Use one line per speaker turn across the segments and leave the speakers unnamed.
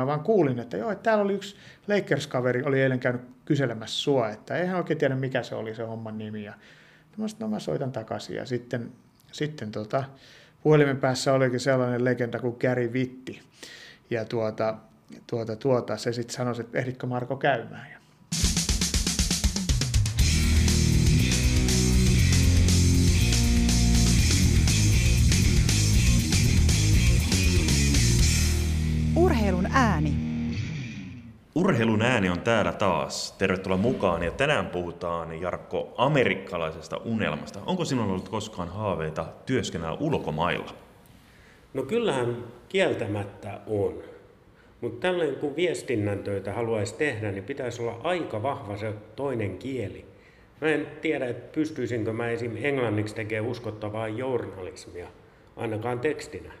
mä vaan kuulin, että joo, että täällä oli yksi Lakers-kaveri, oli eilen käynyt kyselemässä sua, että eihän oikein tiedä mikä se oli se homman nimi. Ja mä sanoin, no mä soitan takaisin. Ja sitten, sitten tota, puhelimen päässä olikin sellainen legenda kuin Gary Vitti. Ja tuota, tuota, tuota, se sitten sanoi, että ehditkö Marko käymään. Ja
Urheilun ääni
on täällä taas. Tervetuloa mukaan ja tänään puhutaan Jarkko amerikkalaisesta unelmasta. Onko sinulla ollut koskaan haaveita työskennellä ulkomailla?
No kyllähän kieltämättä on. Mutta tällainen kun viestinnän töitä haluaisi tehdä, niin pitäisi olla aika vahva se toinen kieli. Mä en tiedä, että pystyisinkö mä esim. englanniksi tekemään uskottavaa journalismia, ainakaan tekstinä.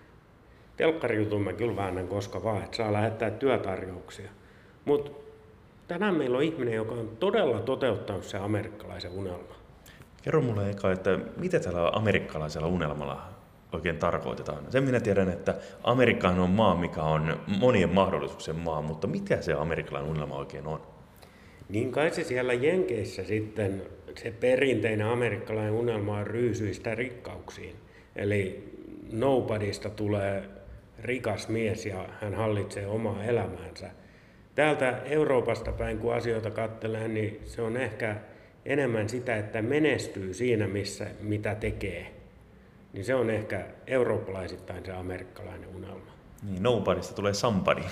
Telkkarijutun mä kyllä väännän koska vaan, että saa lähettää työtarjouksia. Mutta tänään meillä on ihminen, joka on todella toteuttanut se amerikkalaisen unelma.
Kerro mulle eka, että mitä tällä amerikkalaisella unelmalla oikein tarkoitetaan. Sen minä tiedän, että Amerikka on maa, mikä on monien mahdollisuuksien maa, mutta mitä se amerikkalainen unelma oikein on?
Niin kai se siellä Jenkeissä sitten se perinteinen amerikkalainen unelma on ryysyistä rikkauksiin. Eli nobodysta tulee rikas mies ja hän hallitsee omaa elämäänsä. Täältä Euroopasta päin, kun asioita katselee, niin se on ehkä enemmän sitä, että menestyy siinä, missä, mitä tekee. Niin se on ehkä eurooppalaisittain se amerikkalainen unelma.
Niin, nobodysta tulee somebody.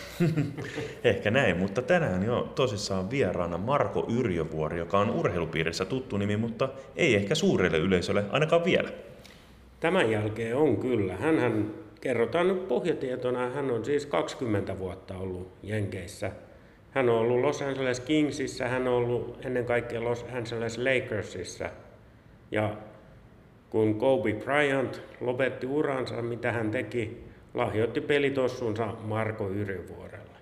Ehkä näin, mutta tänään jo tosissaan vieraana Marko Yrjövuori, joka on urheilupiirissä tuttu nimi, mutta ei ehkä suurelle yleisölle ainakaan vielä.
Tämän jälkeen on kyllä. Hänhän kerrotaan nyt pohjatietona, hän on siis 20 vuotta ollut Jenkeissä. Hän on ollut Los Angeles Kingsissä, hän on ollut ennen kaikkea Los Angeles Lakersissa. Ja kun Kobe Bryant lopetti uransa, mitä hän teki, lahjoitti pelitossunsa Marko Yrjövuorelle.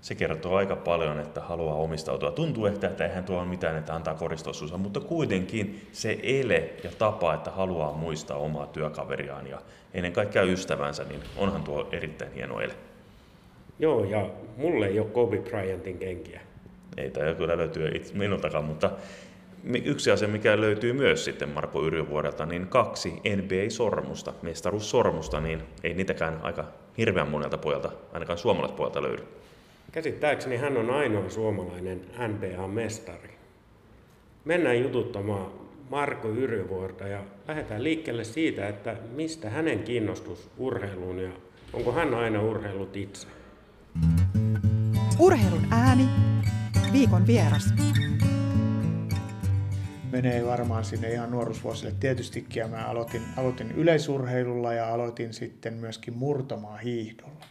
Se kertoo aika paljon, että haluaa omistautua. Tuntuu ehkä, että eihän tuo mitään, että antaa koristossunsa, mutta kuitenkin se ele ja tapa, että haluaa muistaa omaa työkaveriaan ja ennen kaikkea ystävänsä, niin onhan tuo erittäin hieno ele.
Joo, ja mulle ei ole Kobe Bryantin kenkiä.
Ei tämä kyllä löytyy itse minultakaan, mutta yksi asia, mikä löytyy myös sitten Marko Yrjövuodelta, niin kaksi NBA-sormusta, mestaruussormusta, niin ei niitäkään aika hirveän monelta pojalta, ainakaan suomalaispojalta löydy.
Käsittääkseni hän on ainoa suomalainen NBA-mestari. Mennään jututtamaan Marko Yrjövuorta ja lähdetään liikkeelle siitä, että mistä hänen kiinnostus urheiluun ja onko hän aina urheilut itse.
Urheilun ääni. Viikon vieras.
menee varmaan sinne ihan nuoruusvuosille tietystikin ja mä aloitin, aloitin yleisurheilulla ja aloitin sitten myöskin murtomaa hiihdolla.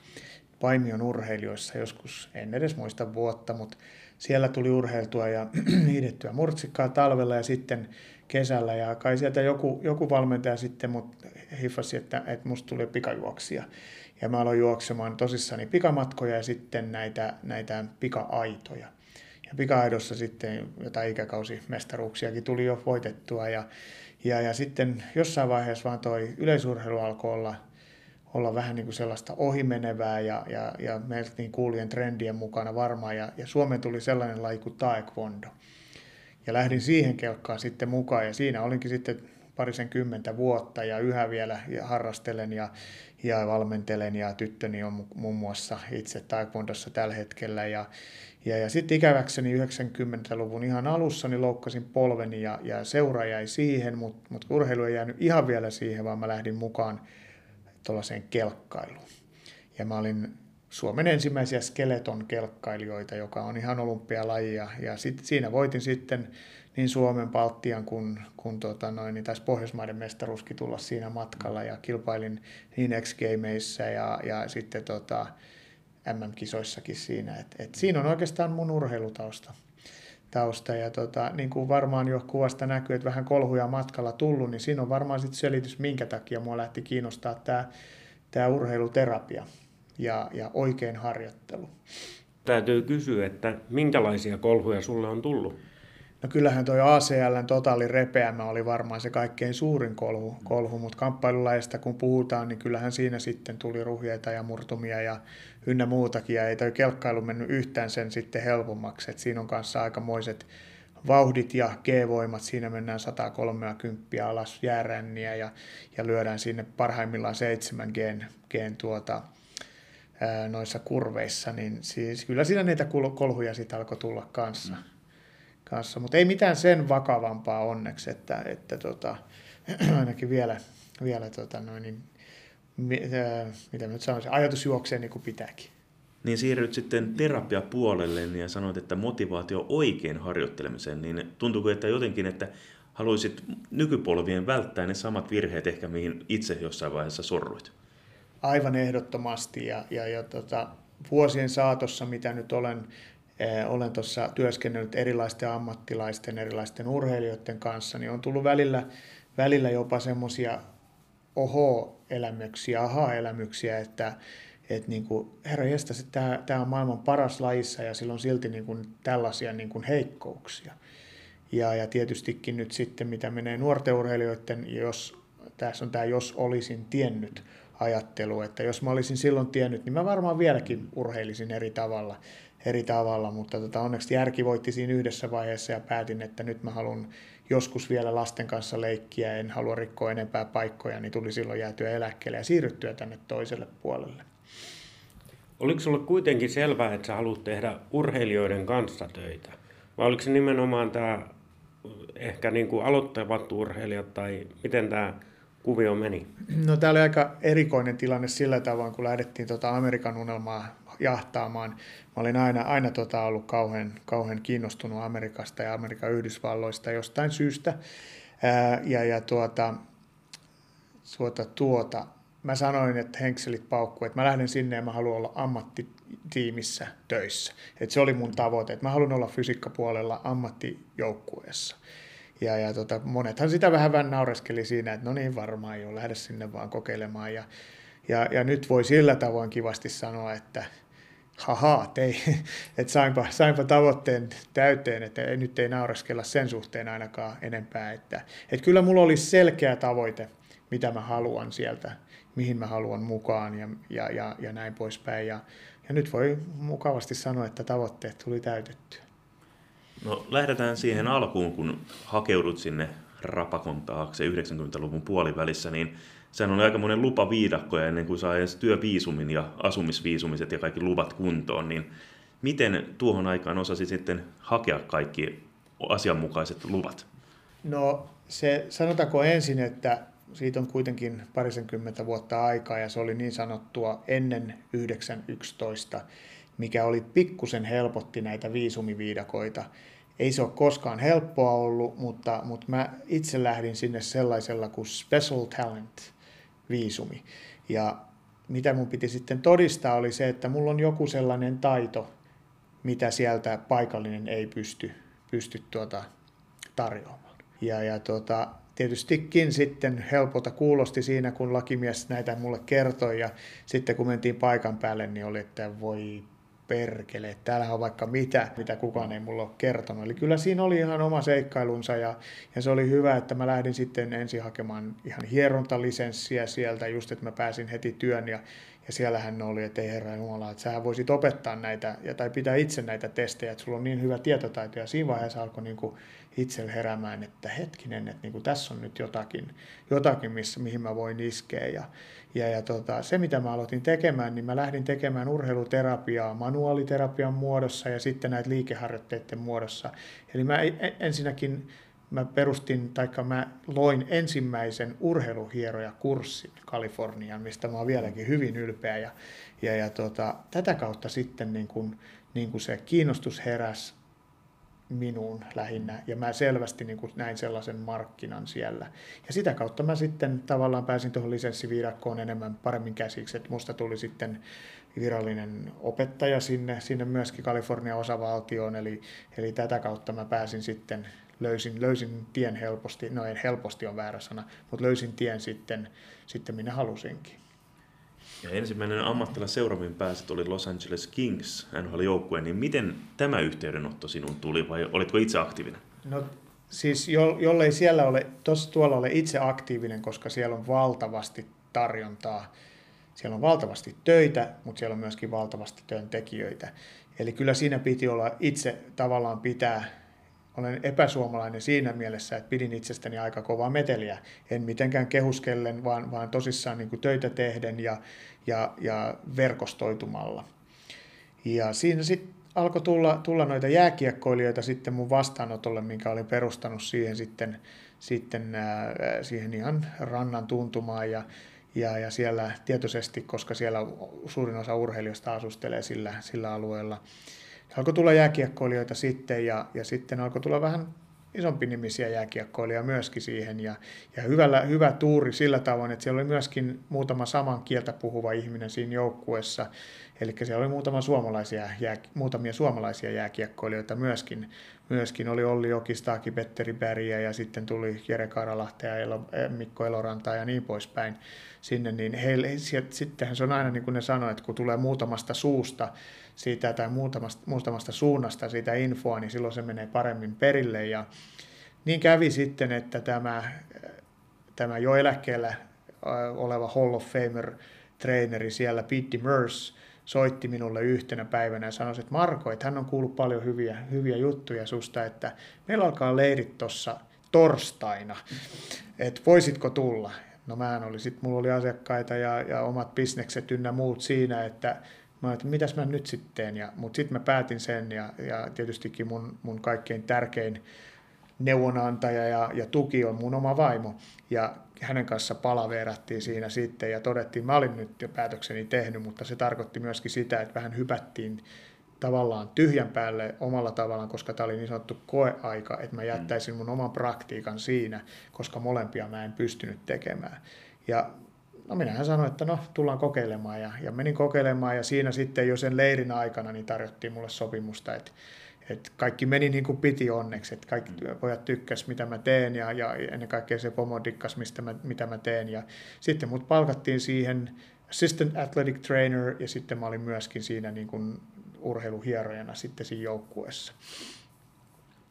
Paimion urheilijoissa joskus, en edes muista vuotta, mutta siellä tuli urheiltua ja hiidettyä murtsikkaa talvella ja sitten kesällä. Ja kai sieltä joku, joku valmentaja sitten mut hiffasi, että, että musta tuli pikajuoksia. Ja mä aloin juoksemaan tosissani pikamatkoja ja sitten näitä, näitä pika-aitoja. Ja pika-aidossa sitten jotain ikäkausimestaruuksiakin tuli jo voitettua. Ja, ja, ja sitten jossain vaiheessa vaan toi yleisurheilu alkoi olla olla vähän niin kuin sellaista ohimenevää ja, ja, ja me niin kuulien trendien mukana varmaan. Ja, ja Suomeen tuli sellainen laji kuin taekwondo. Ja lähdin siihen kelkkaan sitten mukaan ja siinä olinkin sitten parisen kymmentä vuotta ja yhä vielä harrastelen ja, ja valmentelen ja tyttöni on muun muassa itse taekwondossa tällä hetkellä ja, ja, ja sitten ikäväkseni 90-luvun ihan alussa niin loukkasin polveni ja, ja seura jäi siihen, mutta mut urheilu ei jäänyt ihan vielä siihen, vaan mä lähdin mukaan tuollaiseen kelkkailuun. Ja mä olin Suomen ensimmäisiä skeleton kelkkailijoita, joka on ihan olympialaji. Ja, ja sit, siinä voitin sitten niin Suomen, Baltian kuin, kuin tota noin, niin taisi Pohjoismaiden mestaruuskin tulla siinä matkalla. Ja kilpailin niin X Gameissa ja, ja sitten tota, MM-kisoissakin siinä. Et, et siinä on oikeastaan mun urheilutausta. Tausta. Ja tota, niin kuin varmaan jo kuvasta näkyy, että vähän kolhuja matkalla tullut, niin siinä on varmaan sitten selitys, minkä takia mua lähti kiinnostaa tämä, tämä urheiluterapia ja, ja oikein harjoittelu.
Täytyy kysyä, että minkälaisia kolhuja sulle on tullut?
No kyllähän toi ACLn totaali repeämä oli varmaan se kaikkein suurin kolhu, kolhu mutta kamppailulajista kun puhutaan, niin kyllähän siinä sitten tuli ruhjeita ja murtumia ja ynnä muutakin. Ja ei toi kelkkailu mennyt yhtään sen sitten helpommaksi. Et siinä on kanssa aikamoiset vauhdit ja G-voimat, siinä mennään 130 alas jääränniä ja, ja lyödään sinne parhaimmillaan 7 gen, gen tuota, noissa kurveissa, niin siis kyllä siinä niitä kolhuja sitten alkoi tulla kanssa. Mm. kanssa. Mutta ei mitään sen vakavampaa onneksi, että, että tota, ainakin vielä, vielä tota noin, niin, mitä nyt sanoisin, ajatus juoksee niin kuin pitääkin
niin siirryt sitten terapiapuolelle ja sanoit, että motivaatio oikein harjoittelemiseen, niin tuntuuko, että jotenkin, että haluaisit nykypolvien välttää ne samat virheet ehkä, mihin itse jossain vaiheessa sorruit?
Aivan ehdottomasti ja, ja, ja tota, vuosien saatossa, mitä nyt olen, eh, olen tuossa työskennellyt erilaisten ammattilaisten, erilaisten urheilijoiden kanssa, niin on tullut välillä, välillä jopa semmoisia oho-elämyksiä, aha-elämyksiä, että, että niin kuin, herra että tämä, tämä on maailman paras lajissa ja sillä on silti niin kuin tällaisia niin kuin heikkouksia. Ja, ja tietystikin nyt sitten, mitä menee nuorten urheilijoiden, jos, tässä on tämä jos olisin tiennyt ajattelu, että jos mä olisin silloin tiennyt, niin mä varmaan vieläkin urheilisin eri tavalla, eri tavalla mutta tota, onneksi järki voitti siinä yhdessä vaiheessa ja päätin, että nyt mä haluan joskus vielä lasten kanssa leikkiä, en halua rikkoa enempää paikkoja, niin tuli silloin jäätyä eläkkeelle ja siirryttyä tänne toiselle puolelle.
Oliko sinulle kuitenkin selvää, että sä haluat tehdä urheilijoiden kanssa töitä? Vai oliko se nimenomaan tämä ehkä niin kuin aloittavat urheilijat tai miten tämä kuvio meni?
No tämä oli aika erikoinen tilanne sillä tavoin, kun lähdettiin tuota Amerikan unelmaa jahtaamaan. Mä olin aina, aina tota ollut kauhean, kauhean kiinnostunut Amerikasta ja Amerikan Yhdysvalloista jostain syystä. Ää, ja ja tuota, tuota, tuota, mä sanoin, että henkselit paukkuu, että mä lähden sinne ja mä haluan olla ammattitiimissä töissä. Että se oli mun tavoite, että mä haluan olla fysiikkapuolella ammattijoukkueessa. Ja, ja tota, monethan sitä vähän naureskeli siinä, että no niin varmaan jo, lähde sinne vaan kokeilemaan. Ja, ja, ja nyt voi sillä tavoin kivasti sanoa, että haha, että sainpa, sainpa tavoitteen täyteen, että ei, nyt ei naureskella sen suhteen ainakaan enempää. Että, että kyllä mulla oli selkeä tavoite, mitä mä haluan sieltä mihin mä haluan mukaan ja, ja, ja, ja näin poispäin. Ja, ja nyt voi mukavasti sanoa, että tavoitteet tuli täytettyä.
No lähdetään siihen alkuun, kun hakeudut sinne rapakon taakse 90-luvun puolivälissä, niin sehän oli aika monen lupaviidakko ja ennen kuin saa edes työviisumin ja asumisviisumiset ja kaikki luvat kuntoon, niin miten tuohon aikaan osasi sitten hakea kaikki asianmukaiset luvat?
No se sanotaanko ensin, että siitä on kuitenkin parisenkymmentä vuotta aikaa ja se oli niin sanottua ennen 911, mikä oli pikkusen helpotti näitä viisumiviidakoita. Ei se ole koskaan helppoa ollut, mutta, mutta mä itse lähdin sinne sellaisella kuin Special Talent viisumi. Ja mitä mun piti sitten todistaa oli se, että mulla on joku sellainen taito, mitä sieltä paikallinen ei pysty, pysty tuota tarjoamaan. Ja, ja tuota, tietystikin sitten helpolta kuulosti siinä, kun lakimies näitä mulle kertoi ja sitten kun mentiin paikan päälle, niin oli, että voi perkele, täällähän on vaikka mitä, mitä kukaan ei mulle ole kertonut. Eli kyllä siinä oli ihan oma seikkailunsa ja, ja se oli hyvä, että mä lähdin sitten ensin hakemaan ihan hierontalisenssiä sieltä, just että mä pääsin heti työn ja, ja siellähän oli, että ei herra Jumala, että sähän voisit opettaa näitä ja, tai pitää itse näitä testejä, että sulla on niin hyvä tietotaito ja siinä vaiheessa alkoi niin kuin itsellä heräämään, että hetkinen, että niin kuin tässä on nyt jotakin, jotakin missä, mihin mä voin iskeä. Ja, ja, ja tota, se, mitä mä aloitin tekemään, niin mä lähdin tekemään urheiluterapiaa manuaaliterapian muodossa ja sitten näitä liikeharjoitteiden muodossa. Eli mä ensinnäkin mä perustin, tai mä loin ensimmäisen urheiluhieroja-kurssin Kaliforniaan, mistä mä oon vieläkin hyvin ylpeä. Ja, ja, ja tota, tätä kautta sitten niin kun, niin kun se kiinnostus heräsi minuun lähinnä, ja mä selvästi niin kuin näin sellaisen markkinan siellä. Ja sitä kautta mä sitten tavallaan pääsin tuohon lisenssiviidakkoon enemmän paremmin käsiksi, että musta tuli sitten virallinen opettaja sinne, sinne myöskin Kalifornian osavaltioon, eli, eli tätä kautta mä pääsin sitten, löysin, löysin tien helposti, no ei helposti on väärä sana, mutta löysin tien sitten, sitten minne halusinkin.
Ja ensimmäinen ammattilaisseura, mihin pääsit, oli Los Angeles Kings NHL-joukkue. Niin miten tämä yhteydenotto sinun tuli vai olitko itse aktiivinen?
No siis jo, jollei siellä ole, tuossa tuolla ole itse aktiivinen, koska siellä on valtavasti tarjontaa. Siellä on valtavasti töitä, mutta siellä on myöskin valtavasti työntekijöitä. Eli kyllä siinä piti olla itse tavallaan pitää, olen epäsuomalainen siinä mielessä, että pidin itsestäni aika kovaa meteliä. En mitenkään kehuskellen, vaan, vaan tosissaan niin töitä tehden ja, ja, ja verkostoitumalla. Ja siinä sitten alkoi tulla, tulla noita jääkiekkoilijoita sitten mun vastaanotolle, minkä olin perustanut siihen sitten, sitten äh, siihen ihan rannan tuntumaan ja, ja, ja siellä tietoisesti, koska siellä suurin osa urheilijoista asustelee sillä, sillä alueella. Alkoi tulla jääkiekkoilijoita sitten ja, ja sitten alkoi tulla vähän isompi nimisiä jääkiekkoilija myöskin siihen. Ja, ja hyvällä, hyvä tuuri sillä tavoin, että siellä oli myöskin muutama saman kieltä puhuva ihminen siinä joukkueessa, eli siellä oli muutama suomalaisia, jää, muutamia suomalaisia jääkiekkoilijoita myöskin, myöskin oli Olli Jokistaaki, Petteri Bergiä ja sitten tuli Jere Karalahti ja Elo, eh, Mikko Eloranta ja niin poispäin sinne, niin heille, sittenhän se on aina niin kuin ne sanoo, että kun tulee muutamasta suusta siitä tai muutamasta, muutamasta suunnasta siitä infoa, niin silloin se menee paremmin perille ja niin kävi sitten, että tämä, tämä jo eläkkeellä oleva Hall of Famer treeneri siellä, Pete Merce, soitti minulle yhtenä päivänä ja sanoi, että Marko, että hän on kuullut paljon hyviä, hyviä juttuja susta, että meillä alkaa leirit tuossa torstaina, että voisitko tulla? No mä oli, sit mulla oli asiakkaita ja, ja omat bisnekset ynnä muut siinä, että mä että mitäs mä nyt sitten teen, ja, mutta sitten mä päätin sen ja, ja tietystikin mun, mun kaikkein tärkein neuvonantaja ja, ja tuki on mun oma vaimo. Ja hänen kanssa palaverattiin siinä sitten ja todettiin, mä olin nyt jo päätökseni tehnyt, mutta se tarkoitti myöskin sitä, että vähän hypättiin tavallaan tyhjän päälle omalla tavallaan, koska tämä oli niin sanottu koeaika, että mä jättäisin mun oman praktiikan siinä, koska molempia mä en pystynyt tekemään. Ja no minähän sanoin, että no tullaan kokeilemaan ja, ja menin kokeilemaan ja siinä sitten jo sen leirin aikana niin tarjottiin mulle sopimusta, että, että kaikki meni niin kuin piti onneksi, että kaikki pojat tykkäs mitä mä teen ja, ja ennen kaikkea se pomo dikkas mistä mä, mitä mä teen. Ja sitten mut palkattiin siihen assistant athletic trainer ja sitten mä olin myöskin siinä niin kuin urheiluhierojana sitten siinä joukkueessa.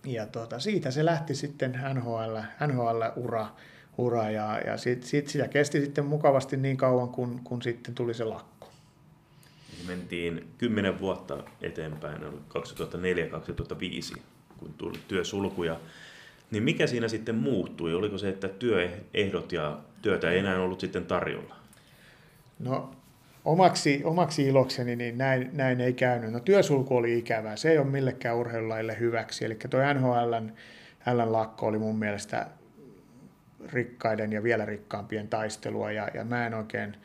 Ja tuota, siitä se lähti sitten NHL, NHL-ura, ura ja, ja sit, sit sitä kesti sitten mukavasti niin kauan, kun, kun sitten tuli se lakko.
Mentiin kymmenen vuotta eteenpäin, 2004-2005, kun tuli työsulkuja. Niin mikä siinä sitten muuttui? Oliko se, että työehdot ja työtä ei enää ollut sitten tarjolla?
No omaksi, omaksi ilokseni niin näin, näin ei käynyt. No työsulku oli ikävää, se ei ole millekään urheilulaille hyväksi. Eli tuo NHLn lakko oli mun mielestä rikkaiden ja vielä rikkaampien taistelua ja, ja mä en oikein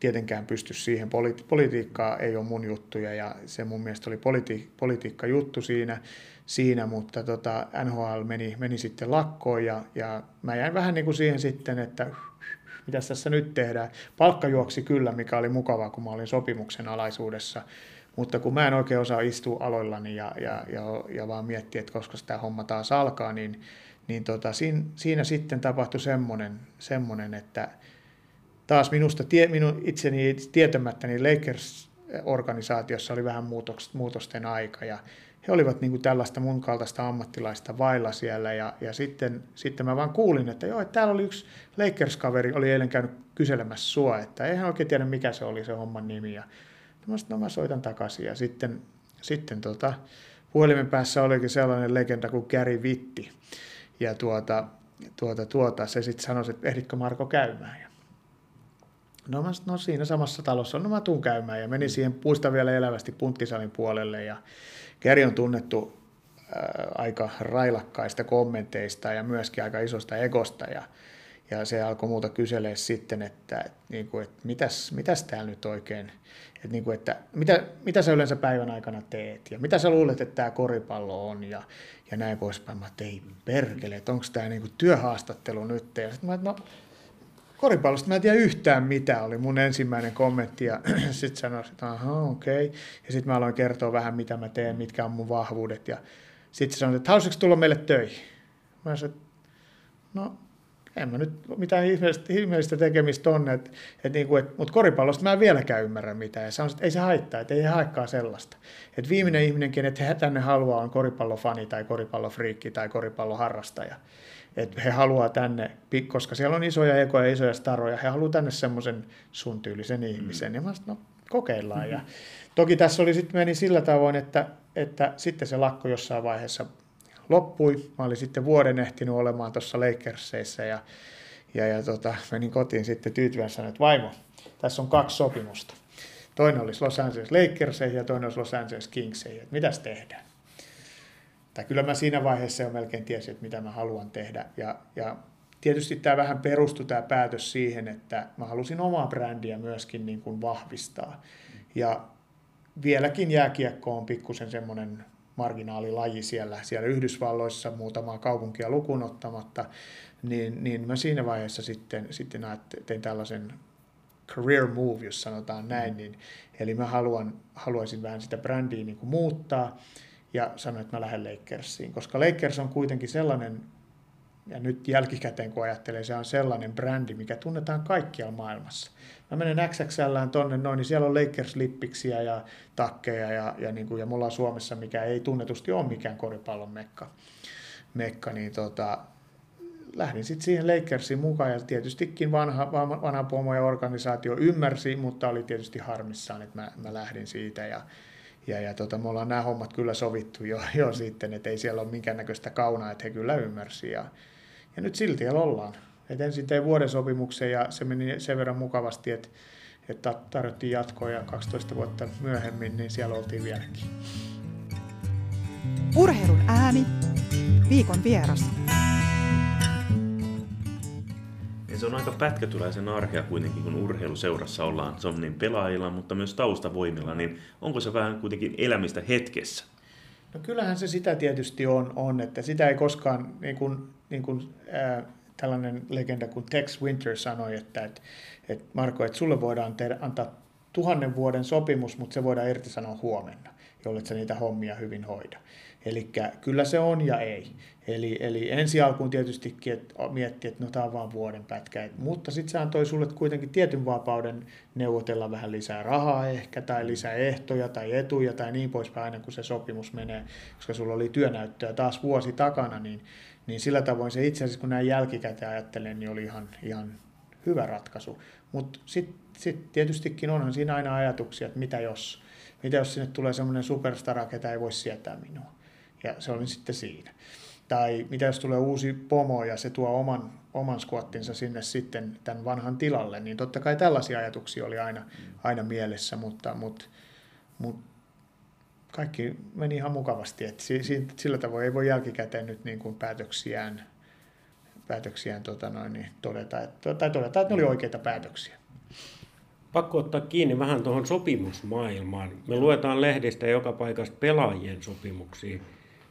tietenkään pysty siihen. Poli- politiikkaa ei ole mun juttuja ja se mun mielestä oli politi- politiikka juttu siinä, siinä mutta tota, NHL meni, meni sitten lakkoon ja, ja mä jäin vähän niin kuin siihen sitten, että mitä tässä nyt tehdään. Palkka juoksi kyllä, mikä oli mukavaa, kun mä olin sopimuksen alaisuudessa, mutta kun mä en oikein osaa istua aloillani ja, ja, ja, ja vaan miettiä, että koska tämä homma taas alkaa, niin, niin tota, siinä, siinä sitten tapahtui semmoinen, semmoinen että taas minusta tie, minun itseni tietämättä niin Lakers-organisaatiossa oli vähän muutosten aika ja he olivat niin kuin tällaista mun kaltaista ammattilaista vailla siellä ja, ja sitten, sitten mä vaan kuulin, että joo, että täällä oli yksi Lakers-kaveri, oli eilen käynyt kyselemässä sua, että eihän oikein tiedä mikä se oli se homman nimi ja mä sanoin, no mä soitan takaisin ja sitten, sitten tota, puhelimen päässä olikin sellainen legenda kuin Gary Vitti ja tuota, tuota, tuota, se sitten sanoi, että ehditkö Marko käymään? Ja No, mä, no siinä samassa talossa, no mä tuun käymään. Ja menin siihen puista vielä elävästi punttisalin puolelle ja Keri on tunnettu ää, aika railakkaista kommenteista ja myöskin aika isosta egosta. Ja, ja se alkoi muuta kyselee sitten, että, että, niin kuin, että mitäs, mitäs täällä nyt oikein, että, niin kuin, että mitä, mitä sä yleensä päivän aikana teet ja mitä sä luulet, että tämä koripallo on ja, ja näin poispäin. Mä että ei perkele, että onko tämä niin kuin työhaastattelu nyt. Ja sitten mä että no koripallosta mä en tiedä yhtään mitä, oli mun ensimmäinen kommentti ja sitten sanoin, että aha, okei. Okay. Ja sitten mä aloin kertoa vähän mitä mä teen, mitkä on mun vahvuudet ja sitten sanoin, että haluaisitko tulla meille töihin? Mä sanoin, no en mä nyt mitään ihmeellistä, ihmeellistä tekemistä on, että, että, niin kuin, että, mutta koripallosta mä en vieläkään ymmärrä mitään. Ja se on, että ei se haittaa, että ei he haikkaa sellaista. Että viimeinen ihminen, kenet he tänne haluaa, on koripallofani tai koripallofriikki tai koripalloharrastaja. Että he haluaa tänne, koska siellä on isoja ekoja ja isoja staroja, he haluaa tänne semmoisen sun tyylisen ihmisen. Ja mä sanoin, no kokeillaan. Mm-hmm. Ja toki tässä oli sitten meni sillä tavoin, että, että sitten se lakko jossain vaiheessa loppui. Mä olin sitten vuoden ehtinyt olemaan tuossa Lakersissa ja, ja, ja tota, menin kotiin sitten tyytyväinen sanoin, että vaimo, tässä on kaksi sopimusta. Toinen olisi Los Angeles Lakerseihin ja toinen olisi Los Angeles Kingsiin, että mitäs tehdään. Tai kyllä mä siinä vaiheessa jo melkein tiesin, että mitä mä haluan tehdä. Ja, ja tietysti tämä vähän perustui tämä päätös siihen, että mä halusin omaa brändiä myöskin niin kuin vahvistaa. Ja vieläkin jääkiekko on pikkusen semmoinen marginaalilaji siellä, siellä Yhdysvalloissa muutamaa kaupunkia lukuun ottamatta, niin, niin mä siinä vaiheessa sitten, sitten tein tällaisen career move, jos sanotaan näin, niin, eli mä haluan, haluaisin vähän sitä brändiä niin kuin muuttaa ja sanoin, että mä lähden Lakersiin, koska Lakers on kuitenkin sellainen ja nyt jälkikäteen kun ajattelee, se on sellainen brändi, mikä tunnetaan kaikkialla maailmassa. Mä menen XXL tonne noin, niin siellä on Lakers-lippiksiä ja takkeja ja, ja, niin kuin, ja mulla on Suomessa, mikä ei tunnetusti ole mikään koripallon mekka, mekka niin tota, lähdin sitten siihen Lakersiin mukaan ja tietystikin vanha, vanha pomo ja organisaatio ymmärsi, mutta oli tietysti harmissaan, että mä, mä lähdin siitä ja, ja, ja tota, me ollaan nämä hommat kyllä sovittu jo, jo sitten, että ei siellä ole minkäännäköistä kaunaa, että he kyllä ymmärsivät. Ja nyt silti ollaan. Et ensin tein vuoden sopimuksen ja se meni sen verran mukavasti, että, että tarjottiin jatkoa ja 12 vuotta myöhemmin, niin siellä oltiin vieläkin.
Urheilun ääni, viikon vieras.
Ja se on aika pätkätyläisen arkea kuitenkin, kun urheiluseurassa ollaan. Se on niin pelaajilla, mutta myös taustavoimilla, niin onko se vähän kuitenkin elämistä hetkessä?
No kyllähän se sitä tietysti on, on että sitä ei koskaan, niin kuin, niin kuin, äh, tällainen legenda kuin Tex Winter sanoi, että, että, että Marko, että sulle voidaan tehdä, antaa tuhannen vuoden sopimus, mutta se voidaan irtisanoa huomenna, jolle sä niitä hommia hyvin hoida. Eli kyllä se on ja ei. Eli, eli ensi alkuun tietystikin että miettii, että no tämä on vain vuoden pätkä. Mutta sitten se antoi sulle kuitenkin tietyn vapauden neuvotella vähän lisää rahaa ehkä, tai lisää ehtoja tai etuja tai niin poispäin aina kun se sopimus menee, koska sulla oli työnäyttöä taas vuosi takana, niin, niin sillä tavoin se itse asiassa kun näin jälkikäteen ajattelen, niin oli ihan, ihan hyvä ratkaisu. Mutta sitten sit tietystikin onhan siinä aina ajatuksia, että mitä jos, mitä jos sinne tulee semmoinen superstara, ketä ei voi sietää minua. Ja se oli sitten siinä. Tai mitä jos tulee uusi pomo ja se tuo oman, oman squattinsa sinne sitten tämän vanhan tilalle, niin totta kai tällaisia ajatuksia oli aina, aina mielessä, mutta, mutta, mutta kaikki meni ihan mukavasti. Että sillä tavoin ei voi jälkikäteen nyt niin kuin päätöksiään, päätöksiään tota noin, niin todeta, että, tai todeta, että ne oli oikeita päätöksiä.
Pakko ottaa kiinni vähän tuohon sopimusmaailmaan. Me luetaan lehdistä joka paikasta pelaajien sopimuksia.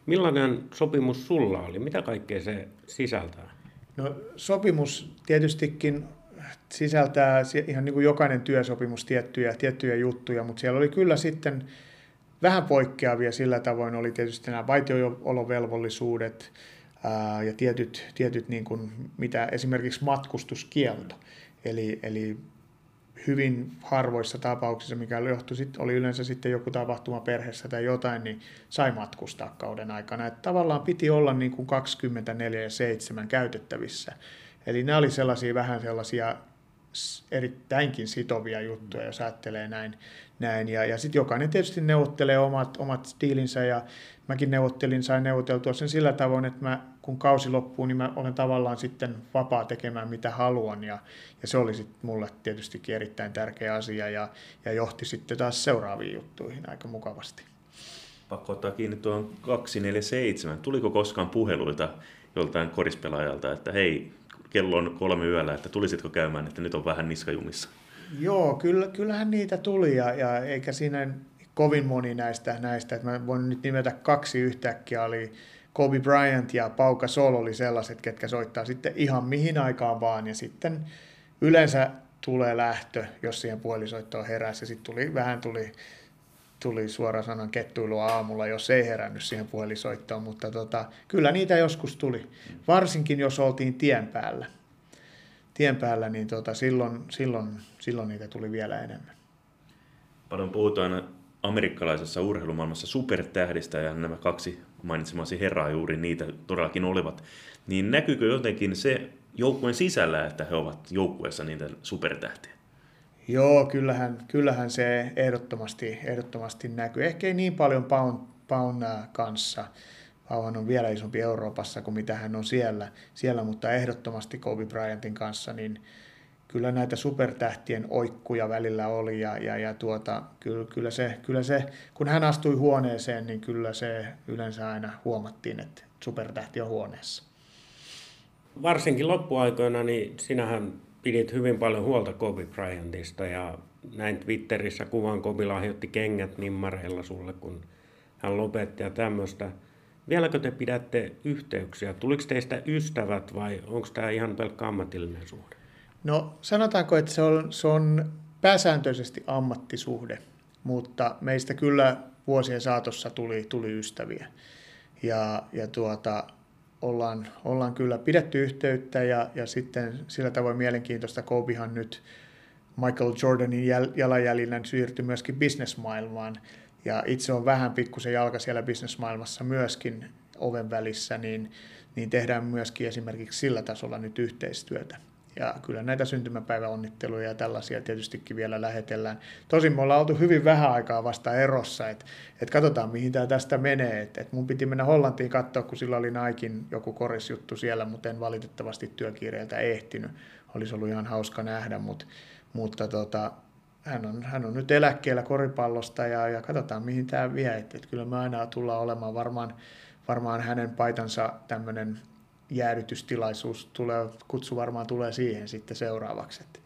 Millainen sopimus sulla oli? Mitä kaikkea se sisältää?
No sopimus tietystikin sisältää ihan niin kuin jokainen työsopimus tiettyjä, tiettyjä juttuja, mutta siellä oli kyllä sitten vähän poikkeavia sillä tavoin oli tietysti nämä vaitiolovelvollisuudet ää, ja tietyt, tietyt niin kuin, mitä esimerkiksi matkustuskielto. Eli, eli hyvin harvoissa tapauksissa, mikä johtui, sit, oli yleensä sitten joku tapahtuma perheessä tai jotain, niin sai matkustaa kauden aikana. Että tavallaan piti olla niin kuin 24 ja 7 käytettävissä. Eli nämä oli sellaisia vähän sellaisia erittäinkin sitovia juttuja, jos ajattelee näin. näin. Ja, ja sitten jokainen tietysti neuvottelee omat, omat stiilinsä ja mäkin neuvottelin, sain neuvoteltua sen sillä tavoin, että mä, kun kausi loppuu, niin mä olen tavallaan sitten vapaa tekemään mitä haluan ja, ja se oli sitten mulle tietystikin erittäin tärkeä asia ja, ja johti sitten taas seuraaviin juttuihin aika mukavasti.
Pakko ottaa kiinni tuohon 247. Tuliko koskaan puheluita joltain korispelaajalta, että hei, kello on kolme yöllä, että tulisitko käymään, että nyt on vähän niskajumissa?
Joo, kyllä, kyllähän niitä tuli ja, ja eikä siinä kovin moni näistä, näistä, että mä voin nyt nimetä kaksi yhtäkkiä, oli Kobe Bryant ja Pauka Sol oli sellaiset, ketkä soittaa sitten ihan mihin aikaan vaan ja sitten yleensä tulee lähtö, jos siihen puolisoittoon heräsi sitten tuli, vähän tuli, tuli suora sanan kettuilua aamulla, jos ei herännyt siihen puhelisoittoon, mutta tota, kyllä niitä joskus tuli, varsinkin jos oltiin tien päällä. tien päällä, niin tota, silloin, silloin, silloin niitä tuli vielä enemmän.
Paljon puhutaan amerikkalaisessa urheilumaailmassa supertähdistä ja nämä kaksi mainitsemasi herraa juuri niitä todellakin olivat. Niin näkyykö jotenkin se joukkueen sisällä, että he ovat joukkueessa niitä supertähtiä?
Joo, kyllähän, kyllähän se ehdottomasti, ehdottomasti näkyy. Ehkä ei niin paljon Paun, Paun äh, kanssa. Pauhan on vielä isompi Euroopassa kuin mitä hän on siellä, siellä, mutta ehdottomasti Kobe Bryantin kanssa, niin kyllä näitä supertähtien oikkuja välillä oli ja, ja, ja tuota, kyllä, kyllä, se, kyllä se, kun hän astui huoneeseen, niin kyllä se yleensä aina huomattiin, että supertähti on huoneessa.
Varsinkin loppuaikoina, niin sinähän pidit hyvin paljon huolta Kobe Bryantista ja näin Twitterissä kuvan Kobe lahjoitti kengät nimmareilla sulle, kun hän lopetti ja tämmöistä. Vieläkö te pidätte yhteyksiä? Tuliko teistä ystävät vai onko tämä ihan pelkkä ammatillinen suhde?
No sanotaanko, että se on, se on pääsääntöisesti ammattisuhde, mutta meistä kyllä vuosien saatossa tuli, tuli ystäviä. Ja, ja tuota, ollaan, ollaan kyllä pidetty yhteyttä ja, ja sitten sillä tavoin mielenkiintoista Kobehan nyt Michael Jordanin jäl, jalanjäljillä siirtyi myöskin bisnesmaailmaan ja itse on vähän pikkusen jalka siellä bisnesmaailmassa myöskin oven välissä, niin, niin tehdään myöskin esimerkiksi sillä tasolla nyt yhteistyötä. Ja kyllä näitä syntymäpäiväonnitteluja ja tällaisia tietystikin vielä lähetellään. Tosin me ollaan oltu hyvin vähän aikaa vasta erossa, että et katsotaan mihin tämä tästä menee. Et, et mun piti mennä Hollantiin katsoa, kun sillä oli Naikin joku korisjuttu siellä, mutta en valitettavasti työkiireiltä ehtinyt. Olisi ollut ihan hauska nähdä, mutta, mutta tota, hän, on, hän on nyt eläkkeellä koripallosta ja, ja katsotaan mihin tämä vie. Et, et kyllä me aina tullaan olemaan varmaan, varmaan hänen paitansa tämmöinen jäädytystilaisuus tulee, kutsu varmaan tulee siihen sitten seuraavaksi, että,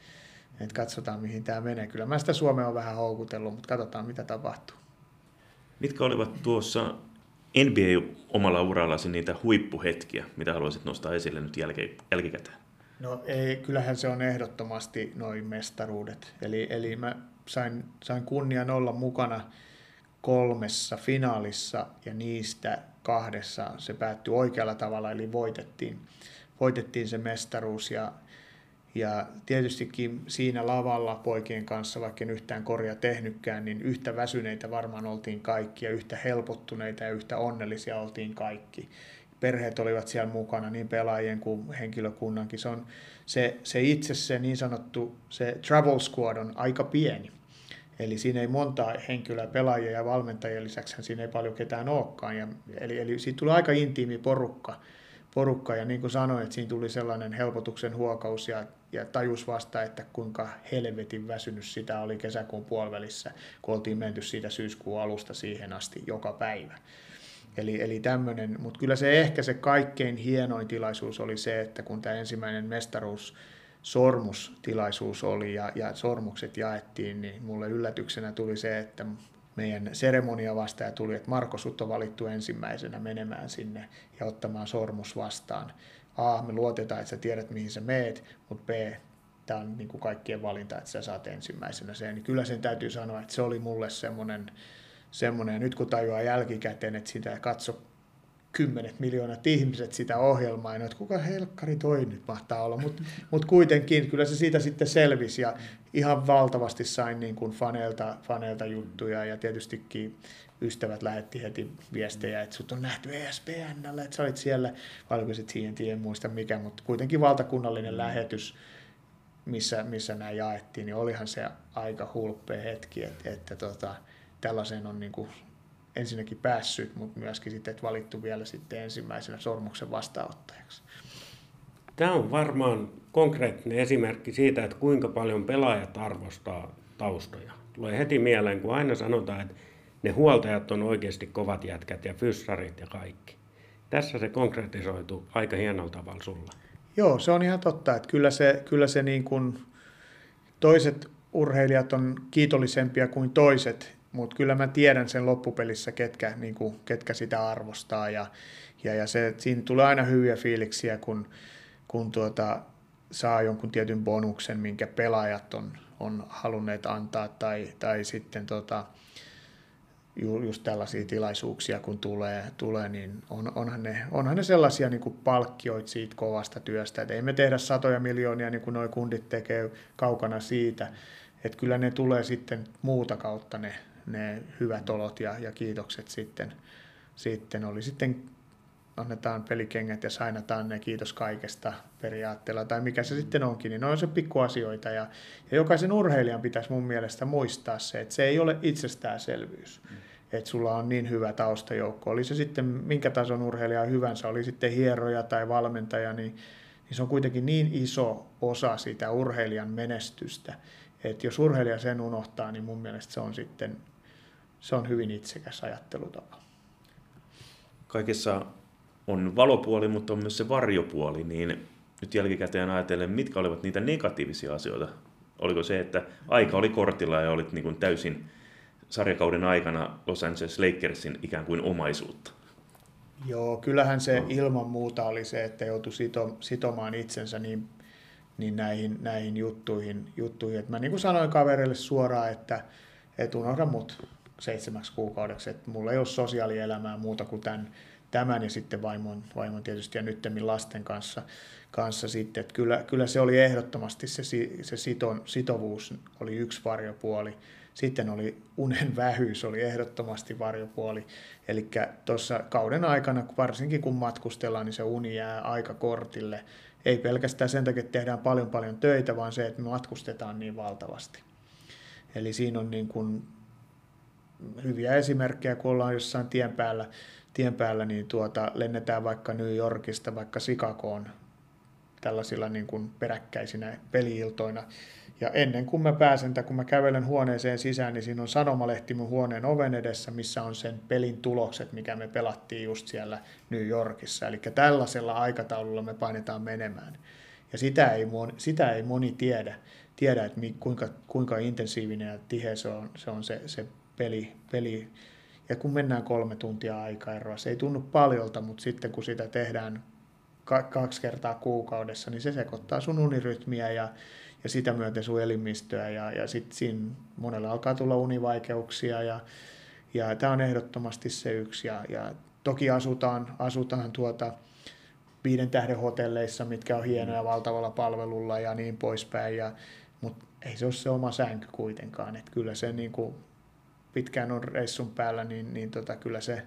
että katsotaan mihin tämä menee. Kyllä mä sitä Suomea on vähän houkutellut, mutta katsotaan mitä tapahtuu.
Mitkä olivat tuossa NBA omalla urallasi niitä huippuhetkiä, mitä haluaisit nostaa esille nyt jälke, jälkikäteen?
No ei, kyllähän se on ehdottomasti noin mestaruudet. Eli, eli mä sain, sain kunnian olla mukana kolmessa finaalissa ja niistä kahdessa se päättyi oikealla tavalla, eli voitettiin, voitettiin se mestaruus ja, ja tietystikin siinä lavalla poikien kanssa, vaikka en yhtään korja tehnytkään, niin yhtä väsyneitä varmaan oltiin kaikki ja yhtä helpottuneita ja yhtä onnellisia oltiin kaikki. Perheet olivat siellä mukana, niin pelaajien kuin henkilökunnankin. Se, on, se, se itse se niin sanottu, se travel squad on aika pieni. Eli siinä ei monta henkilöä, pelaajia ja valmentajien lisäksi siinä ei paljon ketään olekaan. Ja, eli, eli siitä tuli aika intiimi porukka, porukka ja niin kuin sanoin, että siinä tuli sellainen helpotuksen huokaus ja, ja tajus vasta, että kuinka helvetin väsynyt sitä oli kesäkuun puolivälissä, kun oltiin menty siitä syyskuun alusta siihen asti joka päivä. Eli, eli tämmöinen, mutta kyllä se ehkä se kaikkein hienoin tilaisuus oli se, että kun tämä ensimmäinen mestaruus sormustilaisuus oli ja, ja sormukset jaettiin, niin mulle yllätyksenä tuli se, että meidän seremonia vastaaja tuli, että Marko, sut on valittu ensimmäisenä menemään sinne ja ottamaan sormus vastaan. A, me luotetaan, että sä tiedät mihin sä meet, mutta B, tämä on niin kuin kaikkien valinta, että sä saat ensimmäisenä sen. Niin kyllä sen täytyy sanoa, että se oli mulle semmoinen, semmoinen nyt kun tajuaa jälkikäteen, että sitä katso kymmenet miljoonat ihmiset sitä ohjelmaa, ja että kuka helkkari toi nyt mahtaa olla, mutta mut kuitenkin kyllä se siitä sitten selvisi ja ihan valtavasti sain niin kuin faneilta, faneilta juttuja ja tietystikin ystävät lähetti heti viestejä, että sut on nähty ESPNllä, että sä olit siellä, vai oliko sitten siihen, en muista mikä, mutta kuitenkin valtakunnallinen lähetys, missä, missä nämä jaettiin, niin olihan se aika hulppea hetki, että, että tota, tällaisen on niin kuin ensinnäkin päässyt, mutta myöskin sitten että valittu vielä sitten ensimmäisenä sormuksen vastaanottajaksi.
Tämä on varmaan konkreettinen esimerkki siitä, että kuinka paljon pelaajat arvostaa taustoja. Tulee heti mieleen, kun aina sanotaan, että ne huoltajat on oikeasti kovat jätkät ja fyssarit ja kaikki. Tässä se konkretisoitu aika hienolla tavalla sulla.
Joo, se on ihan totta, että kyllä se, kyllä se niin kuin toiset urheilijat on kiitollisempia kuin toiset mutta kyllä mä tiedän sen loppupelissä, ketkä, niin kuin, ketkä sitä arvostaa ja, ja, ja se, siinä tulee aina hyviä fiiliksiä, kun, kun tuota, saa jonkun tietyn bonuksen, minkä pelaajat on, on halunneet antaa tai, tai sitten tota, just tällaisia tilaisuuksia, kun tulee, tulee niin on, onhan, ne, onhan ne sellaisia niin kuin palkkioit siitä kovasta työstä. Et ei me tehdä satoja miljoonia, niin kuin nuo kundit tekee kaukana siitä. Että kyllä ne tulee sitten muuta kautta ne, ne hyvät olot ja, ja kiitokset sitten, sitten oli sitten annetaan pelikengät ja sainataan ne kiitos kaikesta periaatteella, tai mikä se sitten onkin, niin ne on se pikkuasioita. Ja, ja jokaisen urheilijan pitäisi mun mielestä muistaa se, että se ei ole itsestäänselvyys. Mm. Että sulla on niin hyvä taustajoukko. Oli se sitten minkä tason urheilija hyvänsä, oli sitten hieroja tai valmentaja, niin, niin se on kuitenkin niin iso osa sitä urheilijan menestystä, että jos urheilija sen unohtaa, niin mun mielestä se on sitten se on hyvin itsekäs ajattelutapa.
Kaikessa on valopuoli, mutta on myös se varjopuoli, niin nyt jälkikäteen ajatellen, mitkä olivat niitä negatiivisia asioita? Oliko se, että aika oli kortilla ja olit niin kuin täysin sarjakauden aikana Los Angeles Lakersin ikään kuin omaisuutta?
Joo, kyllähän se ilman muuta oli se, että joutui sito, sitomaan itsensä niin, niin näihin, näihin juttuihin. juttuihin. Et mä niin kuin sanoin kaverille suoraan, että, että unohda mut seitsemäksi kuukaudeksi, että mulla ei ole sosiaalielämää muuta kuin tämän, tämän ja sitten vaimon, vaimon tietysti ja nyttemmin lasten kanssa, kanssa sitten. Että kyllä, kyllä se oli ehdottomasti se, se siton, sitovuus oli yksi varjopuoli. Sitten oli unen vähyys, oli ehdottomasti varjopuoli. Eli tuossa kauden aikana, varsinkin kun matkustellaan, niin se uni jää aika kortille. Ei pelkästään sen takia, että tehdään paljon paljon töitä, vaan se, että me matkustetaan niin valtavasti. Eli siinä on niin kuin hyviä esimerkkejä, kun ollaan jossain tien päällä, tien päällä niin tuota, lennetään vaikka New Yorkista vaikka Chicagoon tällaisilla niin kuin peräkkäisinä peliiltoina. Ja ennen kuin mä pääsen, tai kun mä kävelen huoneeseen sisään, niin siinä on sanomalehti mun huoneen oven edessä, missä on sen pelin tulokset, mikä me pelattiin just siellä New Yorkissa. Eli tällaisella aikataululla me painetaan menemään. Ja sitä ei, moni, sitä ei moni tiedä, tiedä että kuinka, kuinka intensiivinen ja tihe se on se, on se, se peli, peli. Ja kun mennään kolme tuntia aikaeroa, se ei tunnu paljolta, mutta sitten kun sitä tehdään kaksi kertaa kuukaudessa, niin se sekoittaa sun unirytmiä ja, ja sitä myöten sun elimistöä ja, ja sitten siinä monella alkaa tulla univaikeuksia ja, ja tämä on ehdottomasti se yksi ja, ja toki asutaan, asutaan tuota, viiden tähden hotelleissa, mitkä on hienoja valtavalla palvelulla ja niin poispäin, ja, mutta ei se ole se oma sänky kuitenkaan, että kyllä se niin kuin pitkään on reissun päällä, niin, niin tota, kyllä, se,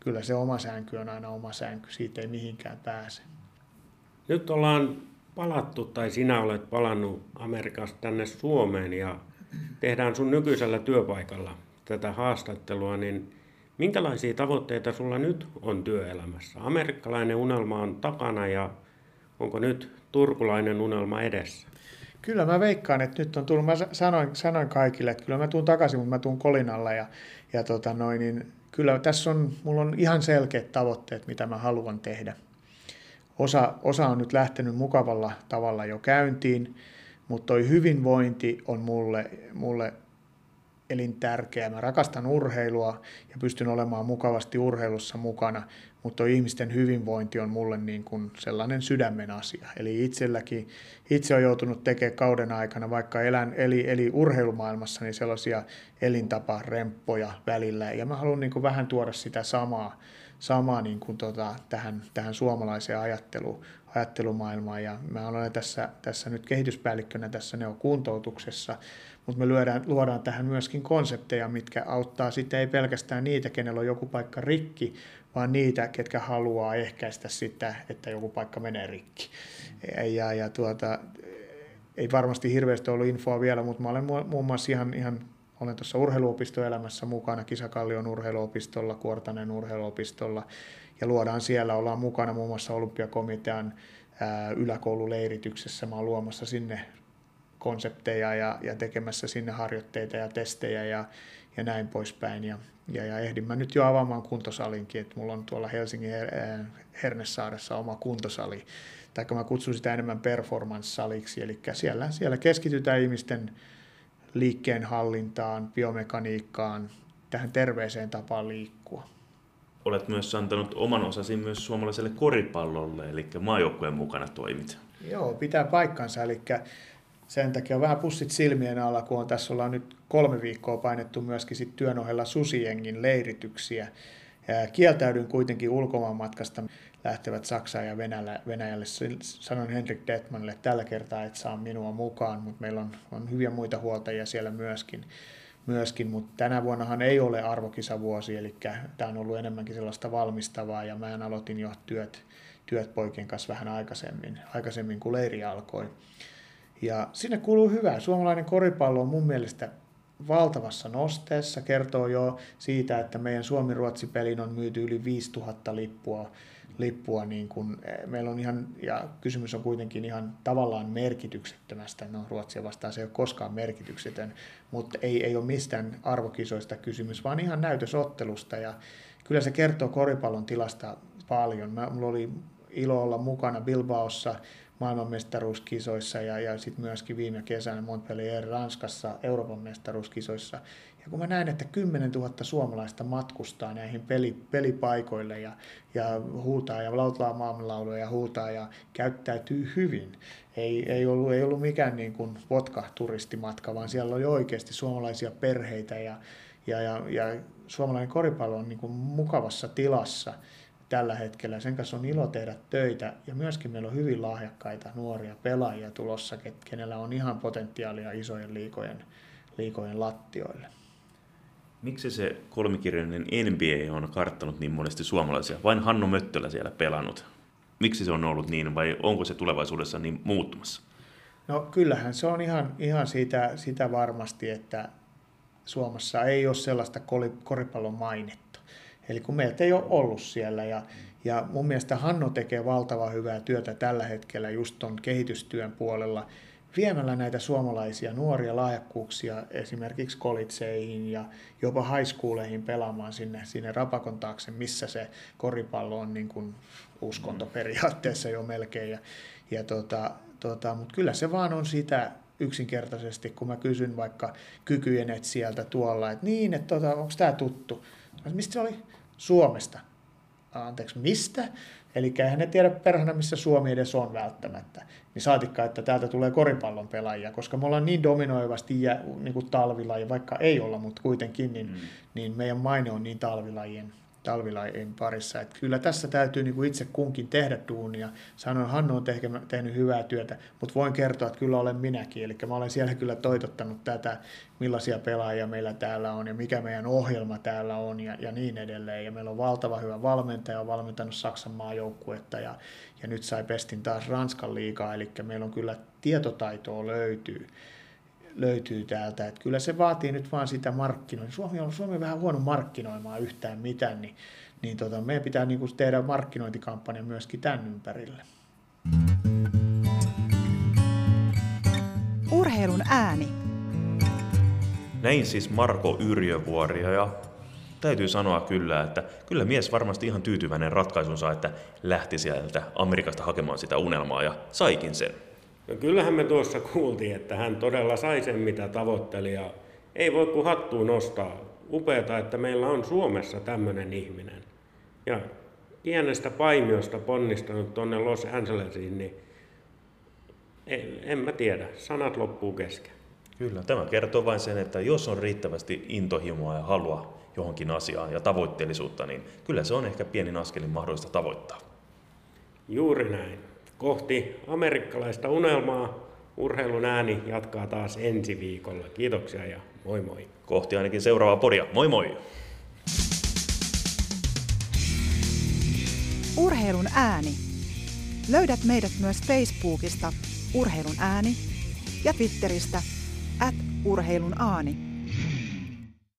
kyllä se oma sänky on aina oma sänky, siitä ei mihinkään pääse.
Nyt ollaan palattu, tai sinä olet palannut Amerikasta tänne Suomeen ja tehdään sun nykyisellä työpaikalla tätä haastattelua, niin minkälaisia tavoitteita sulla nyt on työelämässä? Amerikkalainen unelma on takana ja onko nyt turkulainen unelma edessä?
Kyllä mä veikkaan, että nyt on tullut, mä sanoin, sanoin kaikille, että kyllä mä tuun takaisin, mutta mä tuun kolinalla ja, ja tota noin, niin kyllä tässä on, mulla on ihan selkeät tavoitteet, mitä mä haluan tehdä. Osa, osa on nyt lähtenyt mukavalla tavalla jo käyntiin, mutta toi hyvinvointi on mulle, mulle elintärkeä. Mä rakastan urheilua ja pystyn olemaan mukavasti urheilussa mukana, mutta ihmisten hyvinvointi on mulle niin kuin sellainen sydämen asia. Eli itselläkin, itse on joutunut tekemään kauden aikana, vaikka elän, eli, eli urheilumaailmassa, niin sellaisia elintaparemppoja välillä. Ja mä haluan niin kuin vähän tuoda sitä samaa, samaa niin kuin tota, tähän, tähän suomalaiseen ajatteluun, ajattelumaailmaan. Ja mä olen tässä, tässä nyt kehityspäällikkönä tässä neokuntoutuksessa, mutta me luodaan, luodaan tähän myöskin konsepteja, mitkä auttaa sitten ei pelkästään niitä, kenellä on joku paikka rikki, vaan niitä, ketkä haluaa ehkäistä sitä, että joku paikka menee rikki. Ja, ja tuota, ei varmasti hirveästi ollut infoa vielä, mutta mä olen muun muassa ihan, ihan olen tuossa urheiluopistoelämässä mukana, Kisakallion urheiluopistolla, Kuortanen urheiluopistolla, ja luodaan siellä, ollaan mukana muun muassa olympiakomitean ää, yläkoululeirityksessä. Mä olen luomassa sinne konsepteja ja, ja tekemässä sinne harjoitteita ja testejä ja, ja näin poispäin. Ja, ja, ja ehdin mä nyt jo avaamaan kuntosalinkin, että mulla on tuolla Helsingin Hernesaaressa oma kuntosali, tai mä kutsun sitä enemmän performance-saliksi, eli siellä, siellä keskitytään ihmisten liikkeen hallintaan, biomekaniikkaan, tähän terveeseen tapaan liikkua.
Olet myös antanut oman osasi myös suomalaiselle koripallolle, eli maajoukkueen mukana toimit.
Joo, pitää paikkansa, eli sen takia on vähän pussit silmien alla, kun on tässä ollaan nyt kolme viikkoa painettu myöskin sit työn ohella susiengin leirityksiä. Kieltäydyn kuitenkin ulkomaanmatkasta lähtevät Saksaan ja Venäjälle. Venäjälle. Sanoin Henrik Detmanille tällä kertaa, että saa minua mukaan, mutta meillä on, on hyviä muita huoltajia siellä myöskin. myöskin. Mutta tänä vuonnahan ei ole arvokisavuosi, eli tämä on ollut enemmänkin sellaista valmistavaa ja mä aloitin jo työt, työt poikien kanssa vähän aikaisemmin, aikaisemmin kuin leiri alkoi. Ja sinne kuuluu hyvää. Suomalainen koripallo on mun mielestä valtavassa nosteessa. Kertoo jo siitä, että meidän Suomi-Ruotsi-pelin on myyty yli 5000 lippua. lippua niin kun, eh, meillä on ihan, ja kysymys on kuitenkin ihan tavallaan merkityksettömästä. No Ruotsia vastaan se ei ole koskaan merkityksetön, mutta ei, ei ole mistään arvokisoista kysymys, vaan ihan näytösottelusta. Ja kyllä se kertoo koripallon tilasta paljon. Mä, mulla oli ilo olla mukana Bilbaossa maailmanmestaruuskisoissa ja, ja sitten myöskin viime kesänä Montpellier Ranskassa Euroopan mestaruuskisoissa. Ja kun mä näen, että 10 000 suomalaista matkustaa näihin peli, pelipaikoille ja, ja huutaa ja lautaa maailmanlauluja ja huutaa ja käyttäytyy hyvin. Ei, ei, ollut, ei ollut mikään niin kuin vodka-turistimatka, vaan siellä oli oikeasti suomalaisia perheitä ja, ja, ja, ja suomalainen koripallo on niin kuin mukavassa tilassa tällä hetkellä. Sen kanssa on ilo tehdä töitä ja myöskin meillä on hyvin lahjakkaita nuoria pelaajia tulossa, kenellä on ihan potentiaalia isojen liikojen, liikojen lattioille.
Miksi se kolmikirjainen NBA on karttanut niin monesti suomalaisia? Vain Hannu Möttölä siellä pelannut. Miksi se on ollut niin vai onko se tulevaisuudessa niin muuttumassa?
No kyllähän se on ihan, ihan siitä, sitä varmasti, että Suomessa ei ole sellaista koripallon mainetta Eli kun meiltä ei ole ollut siellä ja, ja mun mielestä Hanno tekee valtava hyvää työtä tällä hetkellä just ton kehitystyön puolella viemällä näitä suomalaisia nuoria lahjakkuuksia esimerkiksi kolitseihin ja jopa high schooleihin pelaamaan sinne, sinne rapakon taakse, missä se koripallo on niin kuin uskonto periaatteessa jo melkein. Ja, ja tota, tota, Mutta kyllä se vaan on sitä yksinkertaisesti, kun mä kysyn vaikka kykyjenet sieltä tuolla, että niin, että tota, onko tämä tuttu? Mistä se oli? Suomesta. Anteeksi, mistä? Eli eihän ne tiedä perhana, missä Suomi edes on välttämättä. Niin saatikka, että täältä tulee koripallon pelaajia, koska me ollaan niin dominoivasti jä, niin kuin talvilaji, vaikka ei olla, mutta kuitenkin, niin, mm. niin meidän maine on niin talvilajien talvilajien parissa. Että kyllä tässä täytyy niin kuin itse kunkin tehdä duunia. Sanoin, Hannu on tehnyt hyvää työtä, mutta voin kertoa, että kyllä olen minäkin. Eli mä olen siellä kyllä toitottanut tätä, millaisia pelaajia meillä täällä on ja mikä meidän ohjelma täällä on ja, ja niin edelleen. Ja meillä on valtava hyvä valmentaja, on valmentanut Saksan maajoukkuetta ja, ja nyt sai pestin taas Ranskan liigaa, eli meillä on kyllä tietotaitoa löytyy löytyy täältä. Että kyllä se vaatii nyt vaan sitä markkinointia. Suomi on, Suomi on vähän huono markkinoimaan yhtään mitään, niin, niin tota, meidän pitää niin kuin tehdä markkinointikampanja myöskin tämän ympärille.
Urheilun ääni.
Näin siis Marko Yrjövuori ja täytyy sanoa kyllä, että kyllä mies varmasti ihan tyytyväinen ratkaisunsa, että lähti sieltä Amerikasta hakemaan sitä unelmaa ja saikin sen.
No kyllähän me tuossa kuultiin, että hän todella sai sen mitä tavoitteli ja ei voi kuin hattuun nostaa. Upeata, että meillä on Suomessa tämmöinen ihminen. Ja pienestä paimiosta ponnistanut tuonne Los Angelesiin, niin en, en mä tiedä, sanat loppuu kesken.
Kyllä, tämä kertoo vain sen, että jos on riittävästi intohimoa ja halua johonkin asiaan ja tavoitteellisuutta, niin kyllä se on ehkä pienin askelin mahdollista tavoittaa.
Juuri näin kohti amerikkalaista unelmaa. Urheilun ääni jatkaa taas ensi viikolla. Kiitoksia ja moi moi.
Kohti ainakin seuraavaa podia. Moi moi!
Urheilun ääni. Löydät meidät myös Facebookista Urheilun ääni ja Twitteristä at urheilun ääni.